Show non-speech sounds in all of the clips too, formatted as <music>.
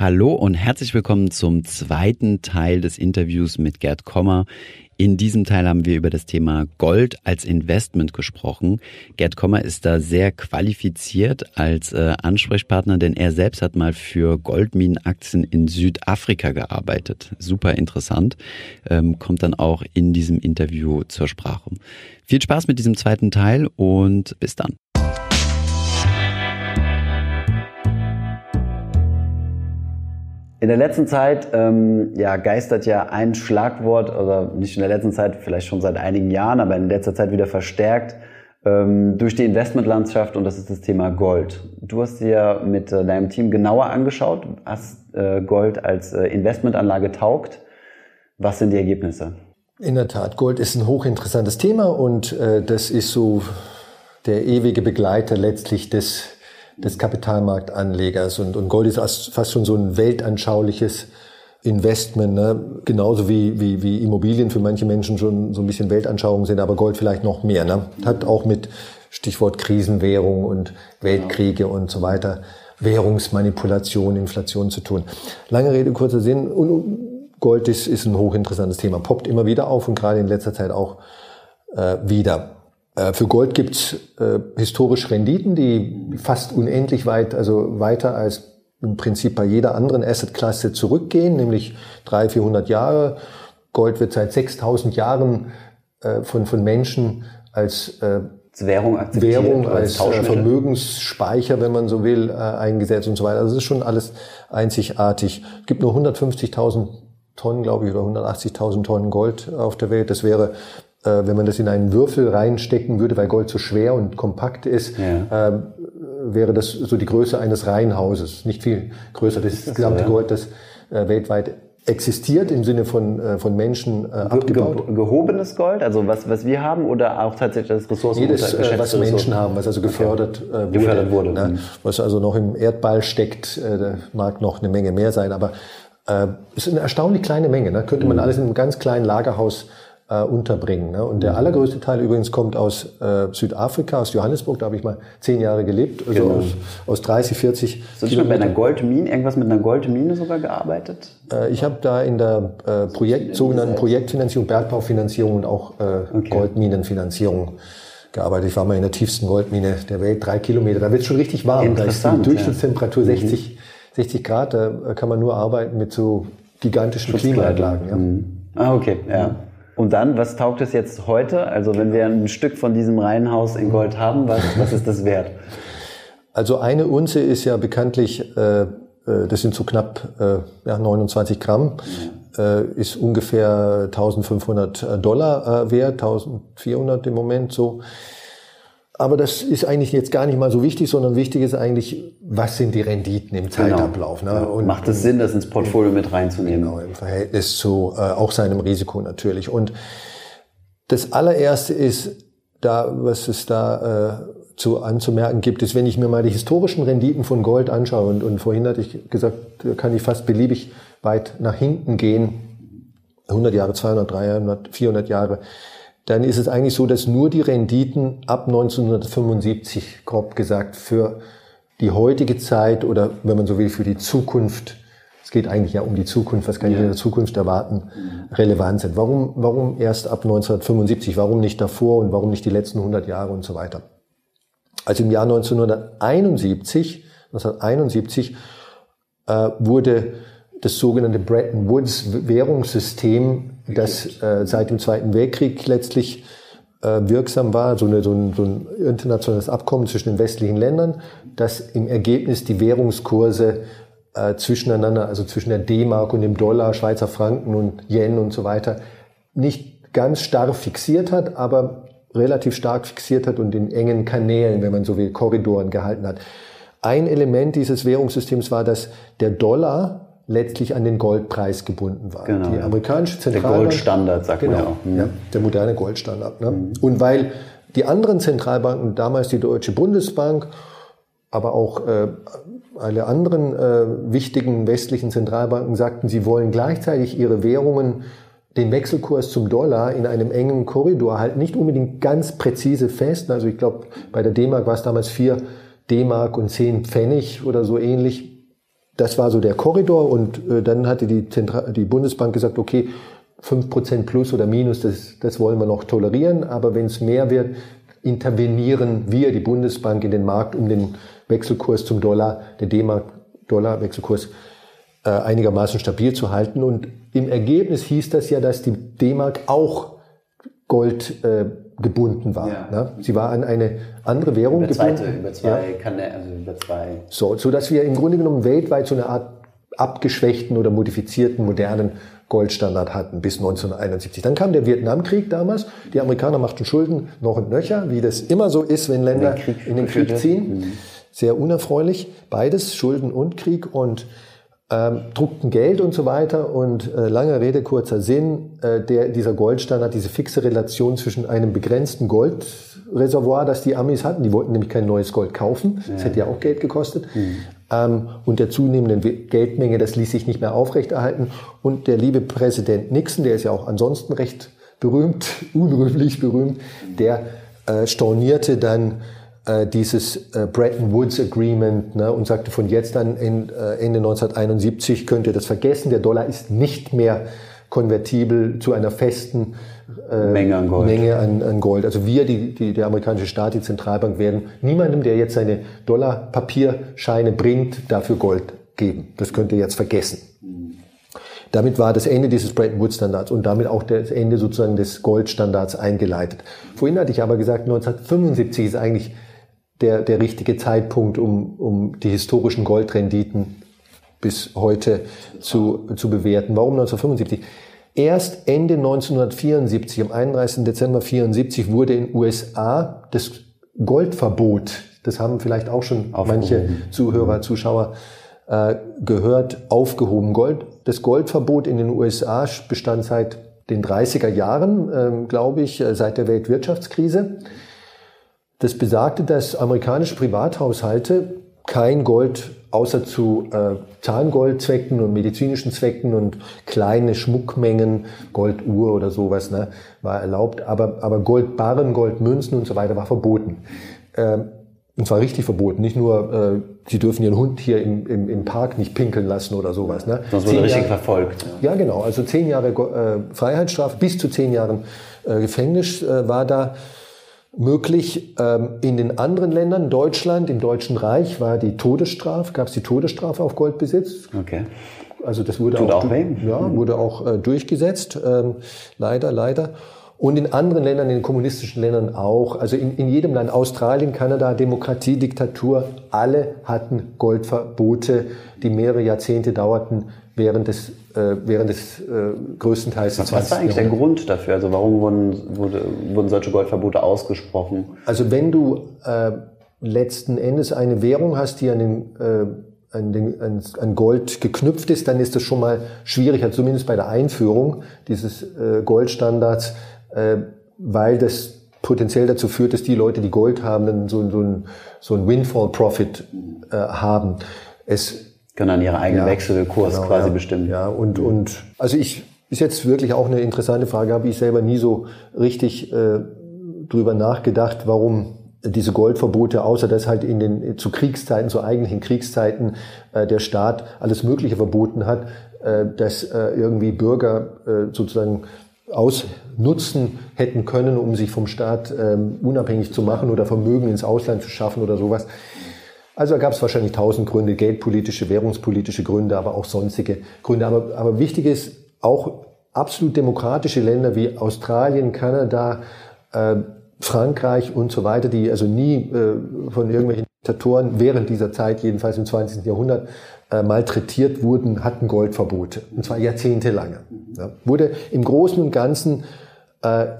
Hallo und herzlich willkommen zum zweiten Teil des Interviews mit Gerd Kommer. In diesem Teil haben wir über das Thema Gold als Investment gesprochen. Gerd Kommer ist da sehr qualifiziert als äh, Ansprechpartner, denn er selbst hat mal für Goldminenaktien in Südafrika gearbeitet. Super interessant. Ähm, kommt dann auch in diesem Interview zur Sprache. Viel Spaß mit diesem zweiten Teil und bis dann. In der letzten Zeit ähm, ja, geistert ja ein Schlagwort, oder nicht in der letzten Zeit, vielleicht schon seit einigen Jahren, aber in letzter Zeit wieder verstärkt ähm, durch die Investmentlandschaft und das ist das Thema Gold. Du hast dir mit äh, deinem Team genauer angeschaut, hast äh, Gold als äh, Investmentanlage taugt. Was sind die Ergebnisse? In der Tat, Gold ist ein hochinteressantes Thema und äh, das ist so der ewige Begleiter letztlich des des Kapitalmarktanlegers. Und, und Gold ist fast schon so ein weltanschauliches Investment, ne? genauso wie, wie, wie Immobilien für manche Menschen schon so ein bisschen Weltanschauung sind, aber Gold vielleicht noch mehr. Ne? Hat auch mit Stichwort Krisenwährung und Weltkriege genau. und so weiter, Währungsmanipulation, Inflation zu tun. Lange Rede, kurzer Sinn. Und Gold ist, ist ein hochinteressantes Thema, poppt immer wieder auf und gerade in letzter Zeit auch äh, wieder. Äh, für Gold gibt's äh, historisch Renditen, die fast unendlich weit, also weiter als im Prinzip bei jeder anderen Assetklasse zurückgehen, nämlich 300, 400 Jahre. Gold wird seit 6000 Jahren äh, von, von Menschen als äh, Währung Währung als, als Vermögensspeicher, wenn man so will, eingesetzt und so weiter. Also das ist schon alles einzigartig. Es gibt nur 150.000 Tonnen, glaube ich, oder 180.000 Tonnen Gold auf der Welt. Das wäre äh, wenn man das in einen Würfel reinstecken würde, weil Gold so schwer und kompakt ist, ja. äh, wäre das so die Größe eines Reihenhauses. Nicht viel größer. Das, ist das gesamte so, ja. Gold, das äh, weltweit existiert im Sinne von, äh, von Menschen äh, abgebaut. Ge gehobenes Gold, also was, was wir haben oder auch tatsächlich das Ressourcen? Jedes, äh, was Menschen haben, was also gefördert, okay. äh, wurde, gefördert wurde. Ne? Mhm. Was also noch im Erdball steckt, äh, da mag noch eine Menge mehr sein, aber äh, ist eine erstaunlich kleine Menge. Ne? Könnte man mhm. alles in einem ganz kleinen Lagerhaus äh, unterbringen. Ne? Und der mhm. allergrößte Teil übrigens kommt aus äh, Südafrika, aus Johannesburg, da habe ich mal zehn Jahre gelebt, also genau. aus, aus 30, 40 Hast du schon bei einer Goldmine, irgendwas mit einer Goldmine sogar gearbeitet? Äh, ich habe da in der äh, Projekt, sogenannten Projektfinanzierung, Bergbaufinanzierung und auch äh, okay. Goldminenfinanzierung gearbeitet. Ich war mal in der tiefsten Goldmine der Welt, drei Kilometer. Da wird es schon richtig warm. Da ist die Durchschnittstemperatur ja. 60, mhm. 60 Grad. Da kann man nur arbeiten mit so gigantischen Klimaanlagen. Ja. Mhm. Ah, okay, ja. Und dann, was taugt es jetzt heute? Also wenn wir ein Stück von diesem Reihenhaus in Gold haben, was, was ist das wert? Also eine Unze ist ja bekanntlich, äh, äh das sind so knapp äh, ja, 29 Gramm, äh, ist ungefähr 1500 Dollar äh, wert, 1400 im Moment so. Aber das ist eigentlich jetzt gar nicht mal so wichtig, sondern wichtig ist eigentlich, was sind die Renditen im genau. Zeitablauf. Genau. Ne? Und, Macht es Sinn, das ins Portfolio mit reinzunehmen? Genau, im Verhältnis zu äh, auch seinem Risiko natürlich. Und das allererste ist, da, was es da äh, zu anzumerken gibt, ist, wenn ich mir mal die historischen Renditen von Gold anschaue, und, und vorhin hatte ich gesagt, kann ich fast beliebig weit nach hinten gehen, 100 Jahre, 200, 300, 400 Jahre, dann ist es eigentlich so, dass nur die Renditen ab 1975, grob gesagt, für die heutige Zeit oder wenn man so will, für die Zukunft, es geht eigentlich ja um die Zukunft, was kann ich in der Zukunft erwarten, relevant sind. Warum, warum erst ab 1975? Warum nicht davor und warum nicht die letzten 100 Jahre und so weiter? Also im Jahr 1971, 1971 äh, wurde das sogenannte Bretton Woods Währungssystem das äh, seit dem Zweiten Weltkrieg letztlich äh, wirksam war, so, eine, so, ein, so ein internationales Abkommen zwischen den westlichen Ländern, das im Ergebnis die Währungskurse äh, zwischeneinander, also zwischen der D-Mark und dem Dollar, Schweizer Franken und Yen und so weiter, nicht ganz starr fixiert hat, aber relativ stark fixiert hat und in engen Kanälen, wenn man so will, Korridoren gehalten hat. Ein Element dieses Währungssystems war, dass der Dollar letztlich an den Goldpreis gebunden war. Genau, die amerikanische Zentralbank. Der Goldstandard, sagt genau, man ja auch. Mhm. Ja, der moderne Goldstandard. Ne? Mhm. Und weil die anderen Zentralbanken, damals die Deutsche Bundesbank, aber auch äh, alle anderen äh, wichtigen westlichen Zentralbanken sagten, sie wollen gleichzeitig ihre Währungen den Wechselkurs zum Dollar in einem engen Korridor halt nicht unbedingt ganz präzise fest. Also ich glaube, bei der D-Mark war es damals vier D-Mark und zehn Pfennig oder so ähnlich das war so der Korridor und äh, dann hatte die, Zentral die Bundesbank gesagt, okay, 5% plus oder minus, das, das wollen wir noch tolerieren, aber wenn es mehr wird, intervenieren wir, die Bundesbank, in den Markt, um den Wechselkurs zum Dollar, der D-Mark-Dollar-Wechselkurs, äh, einigermaßen stabil zu halten. Und im Ergebnis hieß das ja, dass die D-Mark auch Gold äh, gebunden war. Ja. Ne? Sie war an eine andere Währung über gebunden. Zweite, über zwei ja. Kanäle, also über zwei. So, so dass wir im Grunde genommen weltweit so eine Art abgeschwächten oder modifizierten modernen Goldstandard hatten bis 1971. Dann kam der Vietnamkrieg damals. Die Amerikaner machten Schulden noch und nöcher, wie das immer so ist, wenn Länder in den Krieg, in den Krieg ziehen. Mhm. Sehr unerfreulich. Beides, Schulden und Krieg und ähm, druckten Geld und so weiter. Und äh, lange Rede, kurzer Sinn, äh, der, dieser Goldstandard, diese fixe Relation zwischen einem begrenzten Goldreservoir, das die Amis hatten, die wollten nämlich kein neues Gold kaufen, das hätte ja auch Geld gekostet, mhm. ähm, und der zunehmenden Geldmenge, das ließ sich nicht mehr aufrechterhalten. Und der liebe Präsident Nixon, der ist ja auch ansonsten recht berühmt, <laughs> unrühmlich berühmt, der äh, stornierte dann dieses äh, Bretton Woods Agreement ne, und sagte, von jetzt an in, äh, Ende 1971 könnt ihr das vergessen. Der Dollar ist nicht mehr konvertibel zu einer festen äh, Menge, an Gold. Menge an, an Gold. Also wir, die, die, der amerikanische Staat, die Zentralbank, werden niemandem, der jetzt seine Dollarpapierscheine bringt, dafür Gold geben. Das könnt ihr jetzt vergessen. Damit war das Ende dieses Bretton Woods Standards und damit auch das Ende sozusagen des Goldstandards eingeleitet. Vorhin hatte ich aber gesagt, 1975 ist eigentlich der, der richtige Zeitpunkt, um, um die historischen Goldrenditen bis heute zu, zu bewerten. Warum 1975? Erst Ende 1974, am 31. Dezember 1974, wurde in den USA das Goldverbot, das haben vielleicht auch schon aufgehoben. manche Zuhörer, Zuschauer äh, gehört, aufgehoben. Gold, das Goldverbot in den USA bestand seit den 30er Jahren, äh, glaube ich, äh, seit der Weltwirtschaftskrise. Das besagte, dass amerikanische Privathaushalte kein Gold außer zu äh, Zahngoldzwecken und medizinischen Zwecken und kleine Schmuckmengen, Golduhr oder sowas, ne, war erlaubt, aber, aber Goldbarren, Goldmünzen und so weiter war verboten. Ähm, und zwar richtig verboten, nicht nur, äh, sie dürfen ihren Hund hier im, im, im Park nicht pinkeln lassen oder sowas. Ne? Das wurde richtig Jahre, verfolgt. Ja. ja, genau, also zehn Jahre äh, Freiheitsstrafe, bis zu zehn Jahren äh, Gefängnis äh, war da möglich. Ähm, in den anderen Ländern, Deutschland, im Deutschen Reich war die Todesstrafe, gab es die Todesstrafe auf Goldbesitz. Okay. Also das wurde Tut auch, auch ja, mhm. wurde auch äh, durchgesetzt. Ähm, leider, leider. Und in anderen Ländern, in den kommunistischen Ländern auch. Also in, in jedem Land, Australien, Kanada, Demokratie, Diktatur, alle hatten Goldverbote, die mehrere Jahrzehnte dauerten, während des, während des äh, größten Teils Was war eigentlich der Grund dafür? Also warum wurden, wurde, wurden solche Goldverbote ausgesprochen? Also wenn du äh, letzten Endes eine Währung hast, die an den äh, an, den, an, an Gold geknüpft ist, dann ist das schon mal schwierig, also zumindest bei der Einführung dieses äh, Goldstandards äh, weil das potenziell dazu führt, dass die Leute, die Gold haben, dann so, so ein, so ein Windfall-Profit äh, haben. Es können dann ihren eigenen ja, Wechselkurs genau, quasi ja, bestimmen. Ja, und, und also ich ist jetzt wirklich auch eine interessante Frage, habe ich selber nie so richtig äh, drüber nachgedacht, warum diese Goldverbote, außer dass halt in den zu Kriegszeiten, zu eigentlichen Kriegszeiten äh, der Staat alles Mögliche verboten hat, äh, dass äh, irgendwie Bürger äh, sozusagen ausnutzen hätten können, um sich vom Staat ähm, unabhängig zu machen oder Vermögen ins Ausland zu schaffen oder sowas. Also da gab es wahrscheinlich tausend Gründe, geldpolitische, währungspolitische Gründe, aber auch sonstige Gründe. Aber, aber wichtig ist, auch absolut demokratische Länder wie Australien, Kanada, äh, Frankreich und so weiter, die also nie äh, von irgendwelchen Diktatoren während dieser Zeit, jedenfalls im 20. Jahrhundert, äh, malträtiert wurden, hatten Goldverbote. Und zwar jahrzehntelange. Ja. Wurde im Großen und Ganzen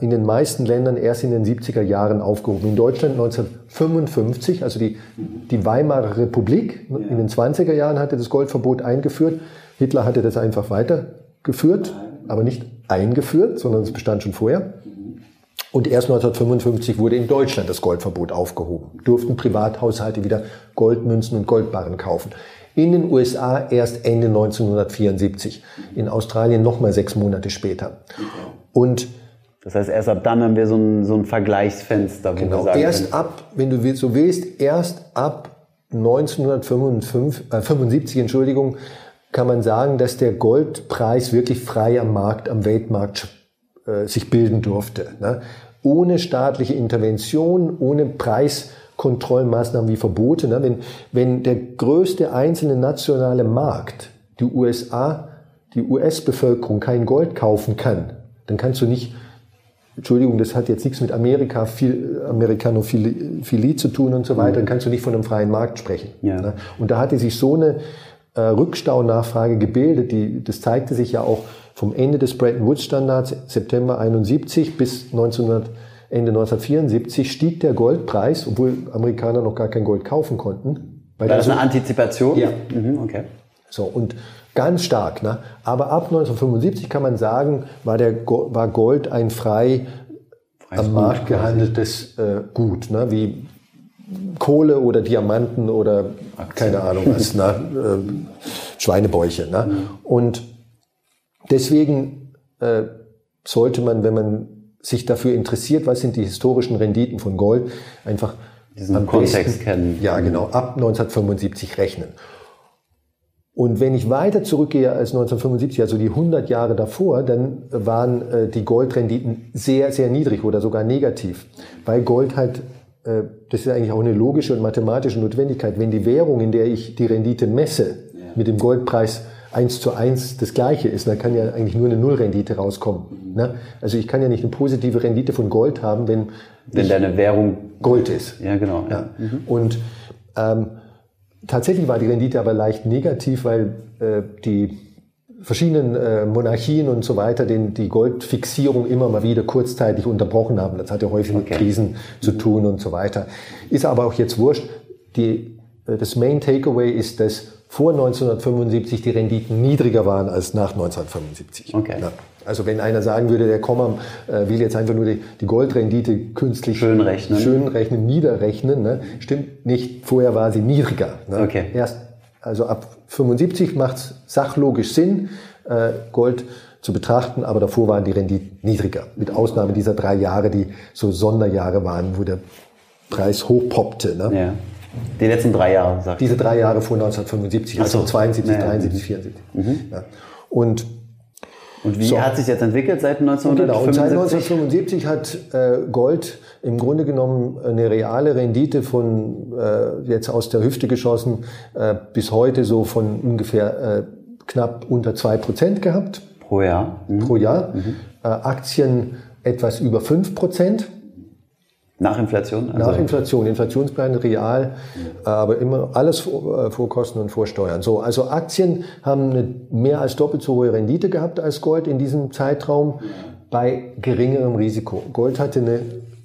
in den meisten Ländern erst in den 70er Jahren aufgehoben. In Deutschland 1955, also die, die Weimarer Republik, ja. in den 20er Jahren hatte das Goldverbot eingeführt. Hitler hatte das einfach weitergeführt, aber nicht eingeführt, sondern es bestand schon vorher. Und erst 1955 wurde in Deutschland das Goldverbot aufgehoben. Durften Privathaushalte wieder Goldmünzen und Goldbarren kaufen in den USA erst Ende 1974, in Australien nochmal sechs Monate später. Und das heißt, erst ab dann haben wir so ein, so ein Vergleichsfenster. Wo genau, erst können. ab, wenn du so willst, erst ab 1975, äh, Entschuldigung, kann man sagen, dass der Goldpreis wirklich frei am Markt, am Weltmarkt äh, sich bilden durfte. Ne? Ohne staatliche Intervention, ohne Preiskontrollmaßnahmen wie Verbote. Ne? Wenn, wenn der größte einzelne nationale Markt, die USA, die US-Bevölkerung kein Gold kaufen kann, dann kannst du nicht Entschuldigung, das hat jetzt nichts mit Amerika, viel, Amerikanophilie zu tun und so weiter, dann kannst du nicht von einem freien Markt sprechen. Ja. Ne? Und da hatte sich so eine äh, Rückstaunachfrage gebildet, die, das zeigte sich ja auch vom Ende des Bretton Woods Standards September 71 bis 1900, Ende 1974 stieg der Goldpreis, obwohl Amerikaner noch gar kein Gold kaufen konnten. War das eine Antizipation? Ja. Mhm, okay. So, und ganz stark. Ne? Aber ab 1975 kann man sagen, war, der, war Gold ein frei Freies am Markt gehandeltes äh, Gut, ne? wie Kohle oder Diamanten oder Aktien. keine Ahnung was, ne? äh, Schweinebäuche. Ne? Mhm. Und deswegen äh, sollte man, wenn man sich dafür interessiert, was sind die historischen Renditen von Gold, einfach diesen Kontext besten, kennen. Ja, genau, ab 1975 rechnen. Und wenn ich weiter zurückgehe als 1975, also die 100 Jahre davor, dann waren äh, die Goldrenditen sehr, sehr niedrig oder sogar negativ, weil Gold halt äh, das ist eigentlich auch eine logische und mathematische Notwendigkeit. Wenn die Währung, in der ich die Rendite messe, mit dem Goldpreis eins zu eins das gleiche ist, dann kann ja eigentlich nur eine Nullrendite rauskommen. Mhm. Ne? Also ich kann ja nicht eine positive Rendite von Gold haben, wenn, wenn deine Währung Gold ist. Ja, genau. Ja. Mhm. Und ähm, tatsächlich war die Rendite aber leicht negativ, weil äh, die verschiedenen äh, Monarchien und so weiter den, die Goldfixierung immer mal wieder kurzzeitig unterbrochen haben. Das hat ja häufig okay. mit Krisen zu tun und so weiter. Ist aber auch jetzt wurscht. Die, äh, das Main Takeaway ist, dass vor 1975 die Renditen niedriger waren als nach 1975. Okay. Ja. Also wenn einer sagen würde, der Komma äh, will jetzt einfach nur die, die Goldrendite künstlich schön rechnen, schön rechnen niederrechnen, ne? stimmt nicht. Vorher war sie niedriger. Ne? Okay. Erst also ab 75 macht es sachlogisch Sinn, äh, Gold zu betrachten, aber davor waren die Renditen niedriger. Mit Ausnahme dieser drei Jahre, die so Sonderjahre waren, wo der Preis hochpoppte. Ne? Ja. Die letzten drei Jahre, sagt Diese drei Jahre vor 1975, also so. 72, ja, 73, 74. Mhm. Ja. Und und wie so. hat sich jetzt entwickelt seit 1975? Genau, und seit 1975 hat äh, Gold im Grunde genommen eine reale Rendite von äh, jetzt aus der Hüfte geschossen äh, bis heute so von ungefähr äh, knapp unter zwei Prozent gehabt. Pro Jahr. Mhm. Pro Jahr. Mhm. Äh, Aktien etwas über fünf Prozent. Nach Inflation? Also Nach Inflation, Inflationsplan real, aber immer alles vor, äh, vor, Kosten und vor Steuern. So, also Aktien haben eine mehr als doppelt so hohe Rendite gehabt als Gold in diesem Zeitraum bei geringerem Risiko. Gold hatte eine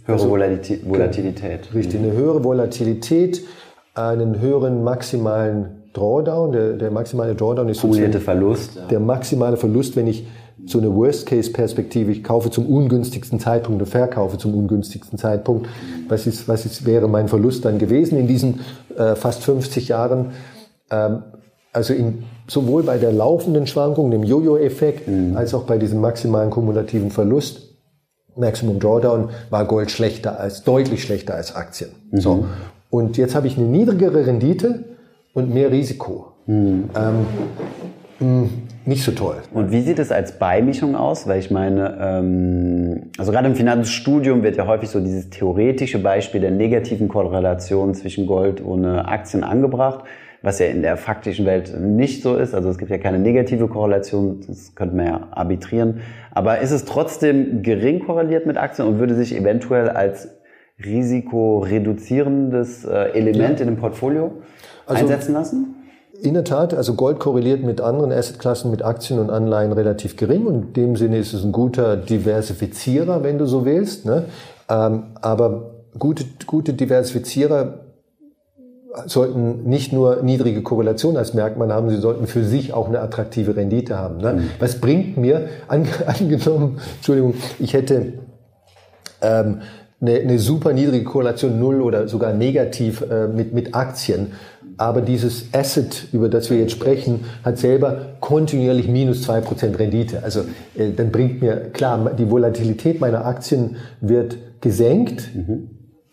höhere also, Volatilität. Richtig, eine höhere Volatilität, einen höheren maximalen Drawdown. Der, der maximale Drawdown ist sozusagen Verlust. Der maximale Verlust, wenn ich so eine Worst-Case-Perspektive, ich kaufe zum ungünstigsten Zeitpunkt und verkaufe zum ungünstigsten Zeitpunkt. Was, ist, was ist, wäre mein Verlust dann gewesen in diesen äh, fast 50 Jahren? Ähm, also in, sowohl bei der laufenden Schwankung, dem Jojo-Effekt, mhm. als auch bei diesem maximalen kumulativen Verlust, Maximum Drawdown, war Gold schlechter als, deutlich schlechter als Aktien. Mhm. So. Und jetzt habe ich eine niedrigere Rendite und mehr Risiko. Mhm. Ähm, hm, nicht so toll. Und wie sieht es als Beimischung aus? Weil ich meine, ähm, also gerade im Finanzstudium wird ja häufig so dieses theoretische Beispiel der negativen Korrelation zwischen Gold und Aktien angebracht, was ja in der faktischen Welt nicht so ist. Also es gibt ja keine negative Korrelation, das könnte man ja arbitrieren. Aber ist es trotzdem gering korreliert mit Aktien und würde sich eventuell als risikoreduzierendes äh, Element ja. in dem Portfolio also, einsetzen lassen? In der Tat, also Gold korreliert mit anderen Assetklassen, mit Aktien und Anleihen relativ gering und in dem Sinne ist es ein guter Diversifizierer, wenn du so willst. Ne? Ähm, aber gute, gute Diversifizierer sollten nicht nur niedrige Korrelation als Merkmal haben, sie sollten für sich auch eine attraktive Rendite haben. Ne? Mhm. Was bringt mir, <laughs> an, angenommen, Entschuldigung, ich hätte ähm, eine, eine super niedrige Korrelation, null oder sogar negativ äh, mit, mit Aktien aber dieses Asset, über das wir jetzt sprechen, hat selber kontinuierlich minus zwei Prozent Rendite. Also äh, dann bringt mir, klar, die Volatilität meiner Aktien wird gesenkt, mhm.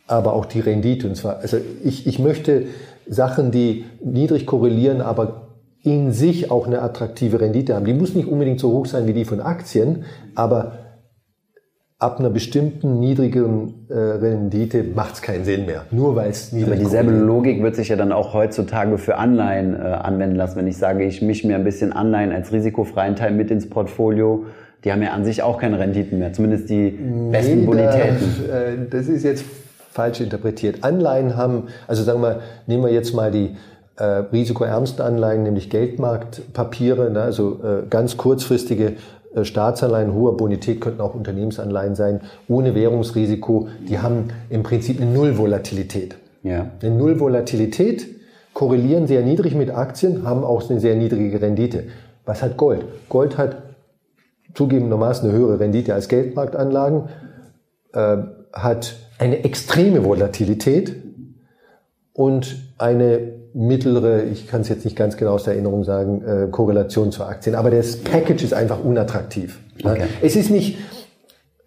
aber auch die Rendite. Und zwar, also ich, ich möchte Sachen, die niedrig korrelieren, aber in sich auch eine attraktive Rendite haben. Die muss nicht unbedingt so hoch sein wie die von Aktien, aber ab einer bestimmten niedrigeren äh, Rendite macht es keinen Sinn mehr. Nur weil es niedrig Aber dieselbe Logik wird sich ja dann auch heutzutage für Anleihen äh, anwenden lassen. Wenn ich sage, ich mische mir ein bisschen Anleihen als risikofreien Teil mit ins Portfolio, die haben ja an sich auch keine Renditen mehr, zumindest die besten Bonitäten. Da, äh, das ist jetzt falsch interpretiert. Anleihen haben, also sagen wir, nehmen wir jetzt mal die äh, risikoärmsten Anleihen, nämlich Geldmarktpapiere, ne, also äh, ganz kurzfristige Staatsanleihen hoher Bonität könnten auch Unternehmensanleihen sein, ohne Währungsrisiko. Die haben im Prinzip eine Nullvolatilität. Ja. Eine Nullvolatilität korrelieren sehr niedrig mit Aktien, haben auch eine sehr niedrige Rendite. Was hat Gold? Gold hat zugegebenermaßen eine höhere Rendite als Geldmarktanlagen, äh, hat eine extreme Volatilität und eine mittlere, ich kann es jetzt nicht ganz genau aus der Erinnerung sagen, äh, Korrelation zu Aktien. Aber das Package ist einfach unattraktiv. Okay. Es ist nicht,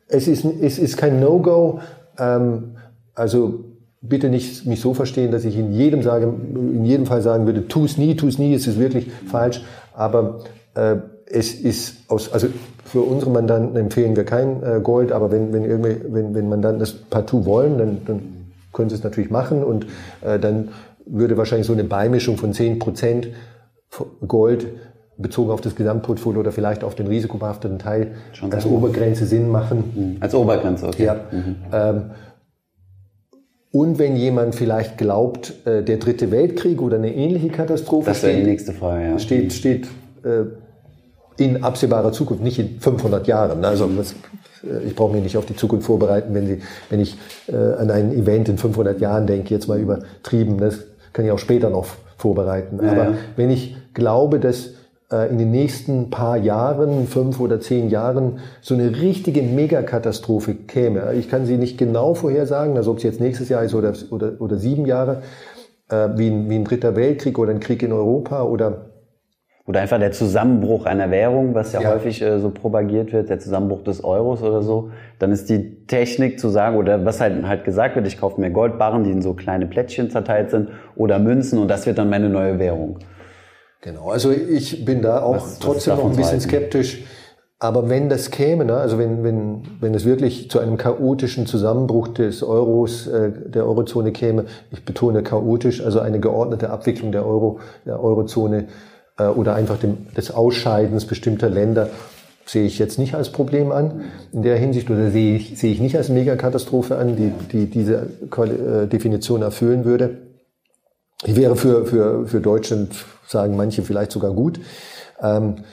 es ist, es ist kein No-Go. Ähm, also bitte nicht mich so verstehen, dass ich in jedem sage, in jedem Fall sagen würde, tu es nie, tu es nie, es ist wirklich falsch. Aber äh, es ist aus, also für unsere Mandanten empfehlen wir kein äh, Gold, aber wenn, wenn, irgendwie, wenn, wenn Mandanten das partout wollen, dann, dann können sie es natürlich machen und äh, dann würde wahrscheinlich so eine Beimischung von 10 Prozent Gold bezogen auf das Gesamtportfolio oder vielleicht auf den risikobehafteten Teil Schon als Obergrenze Sinn machen. Mhm. Als Obergrenze, okay. Ja. Mhm. Ähm, und wenn jemand vielleicht glaubt, äh, der dritte Weltkrieg oder eine ähnliche Katastrophe das wäre die nächste Frage, ja. steht, steht äh, in absehbarer Zukunft, nicht in 500 Jahren. Also das, äh, ich brauche mich nicht auf die Zukunft vorbereiten, wenn, Sie, wenn ich äh, an ein Event in 500 Jahren denke, jetzt mal übertrieben. Das kann ich auch später noch vorbereiten. Ja, Aber ja. wenn ich glaube, dass äh, in den nächsten paar Jahren, fünf oder zehn Jahren, so eine richtige Megakatastrophe käme. Ich kann sie nicht genau vorhersagen, also ob es jetzt nächstes Jahr ist oder, oder, oder sieben Jahre, äh, wie, ein, wie ein dritter Weltkrieg oder ein Krieg in Europa oder oder einfach der Zusammenbruch einer Währung, was ja, ja. häufig äh, so propagiert wird, der Zusammenbruch des Euros oder so, dann ist die Technik zu sagen, oder was halt, halt gesagt wird, ich kaufe mir Goldbarren, die in so kleine Plättchen zerteilt sind, oder Münzen und das wird dann meine neue Währung. Genau, also ich bin da auch was, trotzdem was noch ein bisschen skeptisch. Aber wenn das käme, ne, also wenn, wenn, wenn es wirklich zu einem chaotischen Zusammenbruch des Euros, äh, der Eurozone käme, ich betone chaotisch, also eine geordnete Abwicklung der Euro, der Eurozone, äh, oder einfach dem, des Ausscheidens bestimmter Länder sehe ich jetzt nicht als Problem an in der Hinsicht oder sehe ich, sehe ich nicht als Megakatastrophe an, die, die diese äh, Definition erfüllen würde. Die wäre für, für, für Deutschland, sagen manche, vielleicht sogar gut. Ähm,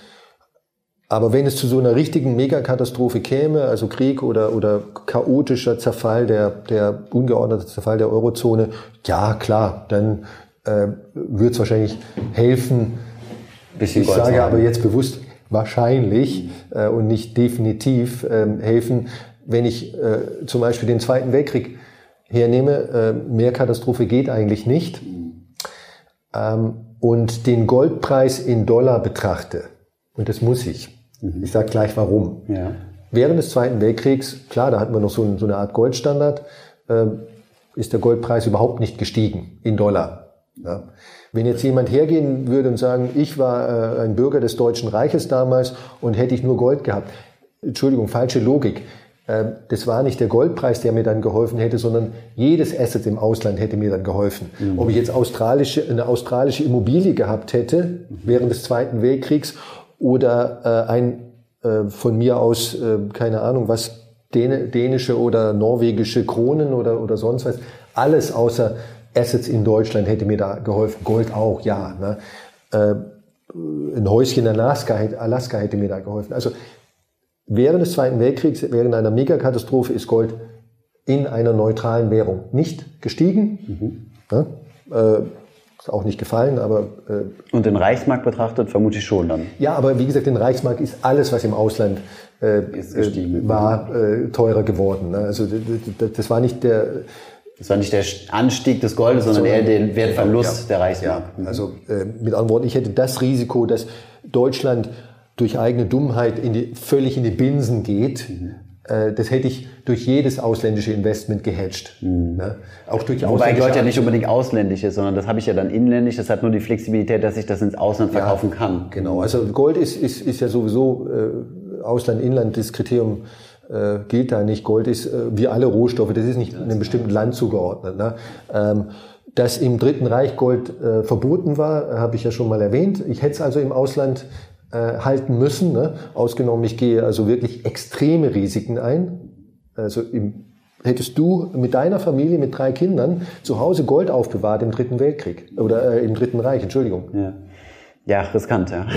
aber wenn es zu so einer richtigen Megakatastrophe käme, also Krieg oder, oder chaotischer Zerfall der, der ungeordnete Zerfall der Eurozone, ja klar, dann äh, wird es wahrscheinlich helfen, Bisschen ich Gold sage aber jetzt bewusst wahrscheinlich äh, und nicht definitiv äh, helfen, wenn ich äh, zum Beispiel den Zweiten Weltkrieg hernehme. Äh, mehr Katastrophe geht eigentlich nicht. Ähm, und den Goldpreis in Dollar betrachte, und das muss ich. Mhm. Ich sage gleich warum. Ja. Während des Zweiten Weltkriegs, klar, da hatten wir noch so, so eine Art Goldstandard, äh, ist der Goldpreis überhaupt nicht gestiegen in Dollar. Ja. Wenn jetzt jemand hergehen würde und sagen, ich war äh, ein Bürger des Deutschen Reiches damals und hätte ich nur Gold gehabt. Entschuldigung, falsche Logik. Äh, das war nicht der Goldpreis, der mir dann geholfen hätte, sondern jedes Asset im Ausland hätte mir dann geholfen. Mhm. Ob ich jetzt australische, eine australische Immobilie gehabt hätte während des Zweiten Weltkriegs oder äh, ein äh, von mir aus, äh, keine Ahnung, was dänische oder norwegische Kronen oder, oder sonst was, alles außer Assets in Deutschland hätte mir da geholfen. Gold auch, ja. Ne? Äh, ein Häuschen in Alaska, Alaska hätte mir da geholfen. Also während des Zweiten Weltkriegs, während einer Megakatastrophe ist Gold in einer neutralen Währung nicht gestiegen. Mhm. Ne? Äh, ist auch nicht gefallen, aber. Äh, Und den Reichsmarkt betrachtet, vermute ich schon dann. Ja, aber wie gesagt, den Reichsmarkt ist alles, was im Ausland äh, äh war, äh, teurer geworden. Ne? Also das war nicht der das war nicht der Anstieg des Goldes, sondern eher der Wertverlust ja, der Reichsmark. Ja, also äh, mit anderen Worten, ich hätte das Risiko, dass Deutschland durch eigene Dummheit in die, völlig in die Binsen geht, mhm. äh, das hätte ich durch jedes ausländische Investment gehatcht. Mhm. Ne? Auch durch Wobei Gold ja nicht unbedingt ausländisch ist, sondern das habe ich ja dann inländisch. Das hat nur die Flexibilität, dass ich das ins Ausland verkaufen ja, kann. Genau. Also Gold ist, ist, ist ja sowieso äh, Ausland, Inland, das Kriterium äh, gilt da nicht. Gold ist äh, wie alle Rohstoffe, das ist nicht einem bestimmten Land zugeordnet. Ne? Ähm, dass im Dritten Reich Gold äh, verboten war, habe ich ja schon mal erwähnt. Ich hätte es also im Ausland äh, halten müssen. Ne? Ausgenommen, ich gehe also wirklich extreme Risiken ein. Also im, hättest du mit deiner Familie, mit drei Kindern zu Hause Gold aufbewahrt im Dritten Weltkrieg oder äh, im Dritten Reich, Entschuldigung. Ja. Ja, riskant, ja.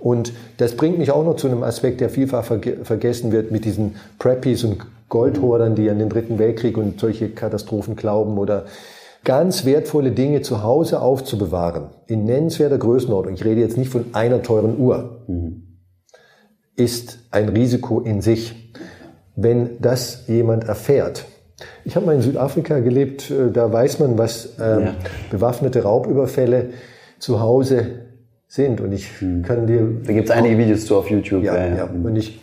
Und das bringt mich auch noch zu einem Aspekt, der vielfach vergessen wird mit diesen Preppies und Goldhordern, die an den Dritten Weltkrieg und solche Katastrophen glauben oder ganz wertvolle Dinge zu Hause aufzubewahren, in nennenswerter Größenordnung, ich rede jetzt nicht von einer teuren Uhr, mhm. ist ein Risiko in sich. Wenn das jemand erfährt, ich habe mal in Südafrika gelebt, äh, da weiß man, was ähm, ja. bewaffnete Raubüberfälle zu Hause sind. Und ich mhm. kann dir. Da gibt es einige Videos zu auf YouTube. Ja, ja. ja. Und ich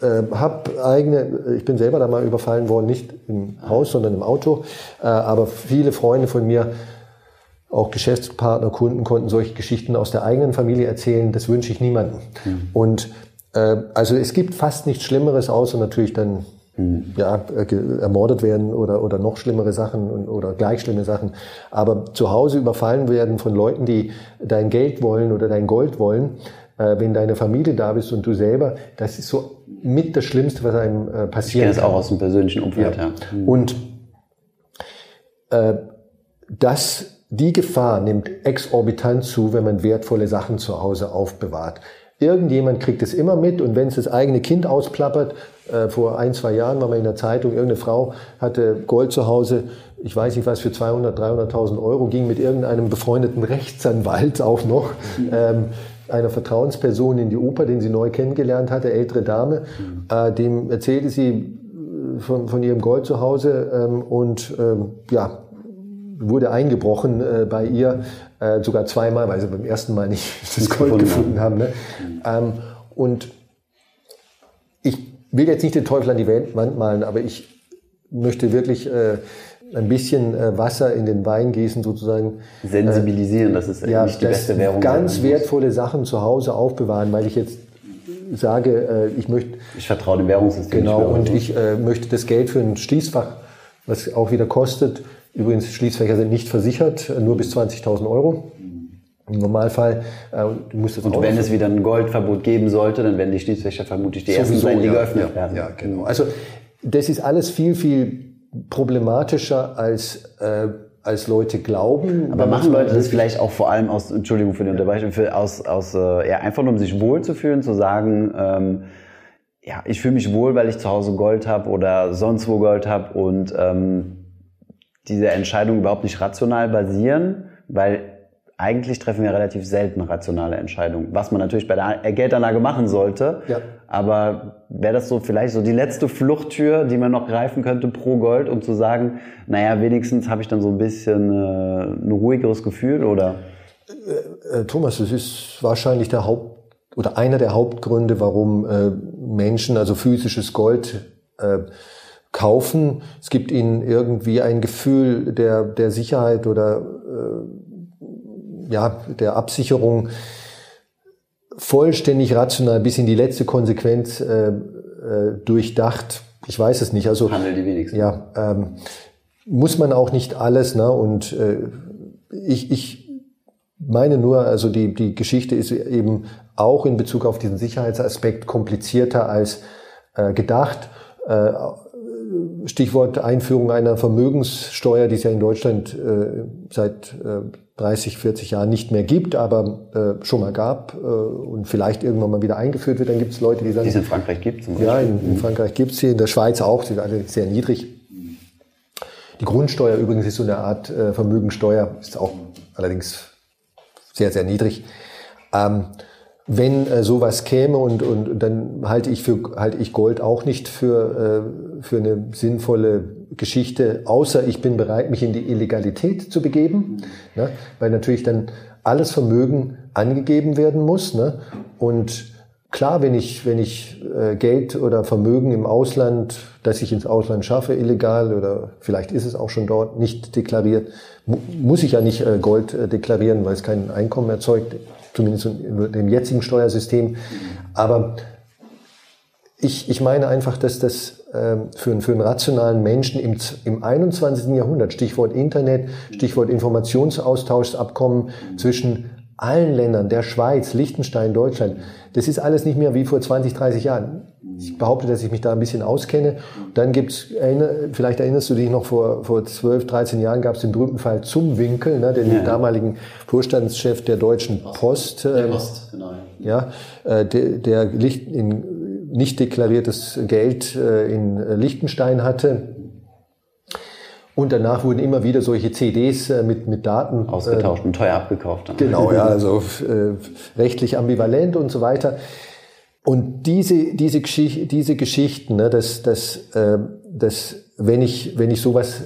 äh, habe eigene, ich bin selber da mal überfallen worden, nicht im Haus, sondern im Auto. Äh, aber viele Freunde von mir, auch Geschäftspartner, Kunden konnten solche Geschichten aus der eigenen Familie erzählen. Das wünsche ich niemandem. Mhm. Und äh, also es gibt fast nichts Schlimmeres, außer natürlich dann. Ja, ermordet werden oder, oder noch schlimmere Sachen oder gleich schlimme Sachen. Aber zu Hause überfallen werden von Leuten, die dein Geld wollen oder dein Gold wollen, äh, wenn deine Familie da bist und du selber, das ist so mit das Schlimmste, was einem äh, passieren ich kenne das auch aus dem persönlichen Umfeld, ja. ja. Mhm. Und äh, das, die Gefahr nimmt exorbitant zu, wenn man wertvolle Sachen zu Hause aufbewahrt. Irgendjemand kriegt es immer mit und wenn es das eigene Kind ausplappert, äh, vor ein, zwei Jahren war man in der Zeitung, irgendeine Frau hatte Gold zu Hause, ich weiß nicht was, für 200, 300.000 Euro, ging mit irgendeinem befreundeten Rechtsanwalt auch noch. Ähm, einer Vertrauensperson in die Oper, den sie neu kennengelernt hatte, ältere Dame. Mhm. Äh, dem erzählte sie äh, von, von ihrem Gold zu Hause ähm, und ähm, ja, wurde eingebrochen äh, bei ihr, äh, sogar zweimal, weil sie beim ersten Mal nicht <laughs> das Gold gefunden haben. Ne? Ähm, und ich will jetzt nicht den Teufel an die Wand malen, aber ich möchte wirklich äh, ein bisschen äh, Wasser in den Wein gießen sozusagen. Sensibilisieren, das ist ja, nicht die beste Währung. Ganz wertvolle Sachen zu Hause aufbewahren, weil ich jetzt sage, äh, ich möchte... Ich vertraue dem Währungssystem. Genau, und ich äh, möchte das Geld für ein Schließfach, was auch wieder kostet, übrigens Schließfächer sind nicht versichert, nur bis 20.000 Euro. Im Normalfall äh, du musst das Und wenn es wieder ein Goldverbot geben sollte, dann werden die Schließfächer vermutlich die Sowieso, ersten sein, die ja, geöffnet ja, werden. Ja, genau. Also das ist alles viel, viel problematischer als äh, als Leute glauben. Aber machen Leute das vielleicht auch vor allem aus, Entschuldigung für die Unterbrechung, für, aus, aus äh, ja, einfach nur um sich wohlzufühlen, zu sagen, ähm, ja, ich fühle mich wohl, weil ich zu Hause Gold habe oder sonst wo Gold habe und ähm, diese Entscheidung überhaupt nicht rational basieren, weil eigentlich treffen wir relativ selten rationale Entscheidungen, was man natürlich bei der Geldanlage machen sollte. Ja. Aber wäre das so vielleicht so die letzte Fluchttür, die man noch greifen könnte pro Gold, um zu sagen, naja, wenigstens habe ich dann so ein bisschen äh, ein ruhigeres Gefühl oder? Äh, äh, Thomas, das ist wahrscheinlich der Haupt oder einer der Hauptgründe, warum äh, Menschen also physisches Gold äh, kaufen. Es gibt ihnen irgendwie ein Gefühl der, der Sicherheit oder äh, ja, der Absicherung vollständig rational bis in die letzte Konsequenz äh, äh, durchdacht. Ich weiß es nicht. Also Handel die wenigsten. Ja, ähm, muss man auch nicht alles. Ne? Und äh, ich, ich meine nur, also die, die Geschichte ist eben auch in Bezug auf diesen Sicherheitsaspekt komplizierter als äh, gedacht. Äh, Stichwort Einführung einer Vermögenssteuer, die es ja in Deutschland äh, seit äh, 30, 40 Jahren nicht mehr gibt, aber äh, schon mal gab äh, und vielleicht irgendwann mal wieder eingeführt wird. Dann gibt es Leute, die sagen... Die es in Frankreich gibt zum Beispiel. Ja, in, in Frankreich gibt es sie, in der Schweiz auch, sie sind alle sehr niedrig. Die Grundsteuer übrigens ist so eine Art äh, Vermögensteuer, ist auch allerdings sehr, sehr niedrig. Ähm, wenn äh, sowas käme und, und, dann halte ich für halte ich Gold auch nicht für äh, für eine sinnvolle Geschichte, außer ich bin bereit, mich in die Illegalität zu begeben, ne? weil natürlich dann alles Vermögen angegeben werden muss ne? und klar, wenn ich, wenn ich äh, Geld oder Vermögen im Ausland, das ich ins Ausland schaffe, illegal oder vielleicht ist es auch schon dort nicht deklariert, mu muss ich ja nicht äh, Gold äh, deklarieren, weil es kein Einkommen erzeugt, zumindest in dem jetzigen Steuersystem. Aber ich, ich meine einfach, dass das für, für einen rationalen Menschen im, im 21. Jahrhundert, Stichwort Internet, Stichwort Informationsaustauschabkommen zwischen allen Ländern, der Schweiz, Liechtenstein, Deutschland, das ist alles nicht mehr wie vor 20, 30 Jahren. Ich behaupte, dass ich mich da ein bisschen auskenne. Dann gibt's, vielleicht erinnerst du dich noch, vor, vor 12, 13 Jahren gab es den berühmten Fall zum Winkel, ne, den ja. damaligen Vorstandschef der Deutschen Post. Der ähm, Post, genau. Ja, äh, der, der in, nicht deklariertes Geld äh, in Liechtenstein hatte und danach wurden immer wieder solche CDs äh, mit, mit Daten ausgetauscht äh, und teuer abgekauft. Dann. Genau, ja, <laughs> also äh, rechtlich ambivalent und so weiter. Und diese, diese, Geschicht, diese Geschichten, ne, dass, dass, äh, dass wenn, ich, wenn ich sowas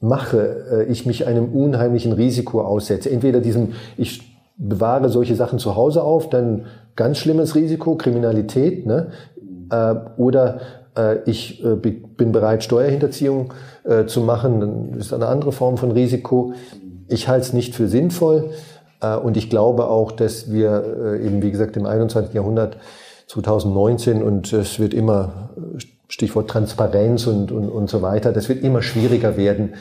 mache, äh, ich mich einem unheimlichen Risiko aussetze. Entweder diesem, ich bewahre solche Sachen zu Hause auf, dann ganz schlimmes Risiko, Kriminalität, ne? Äh, oder äh, ich äh, bin bereit, Steuerhinterziehung äh, zu machen, dann ist eine andere Form von Risiko. Ich halte es nicht für sinnvoll und ich glaube auch, dass wir eben, wie gesagt, im 21. Jahrhundert 2019 und es wird immer Stichwort Transparenz und, und, und so weiter. Das wird immer schwieriger werden,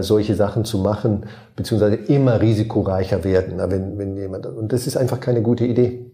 solche Sachen zu machen, beziehungsweise immer risikoreicher werden, wenn, wenn jemand, und das ist einfach keine gute Idee.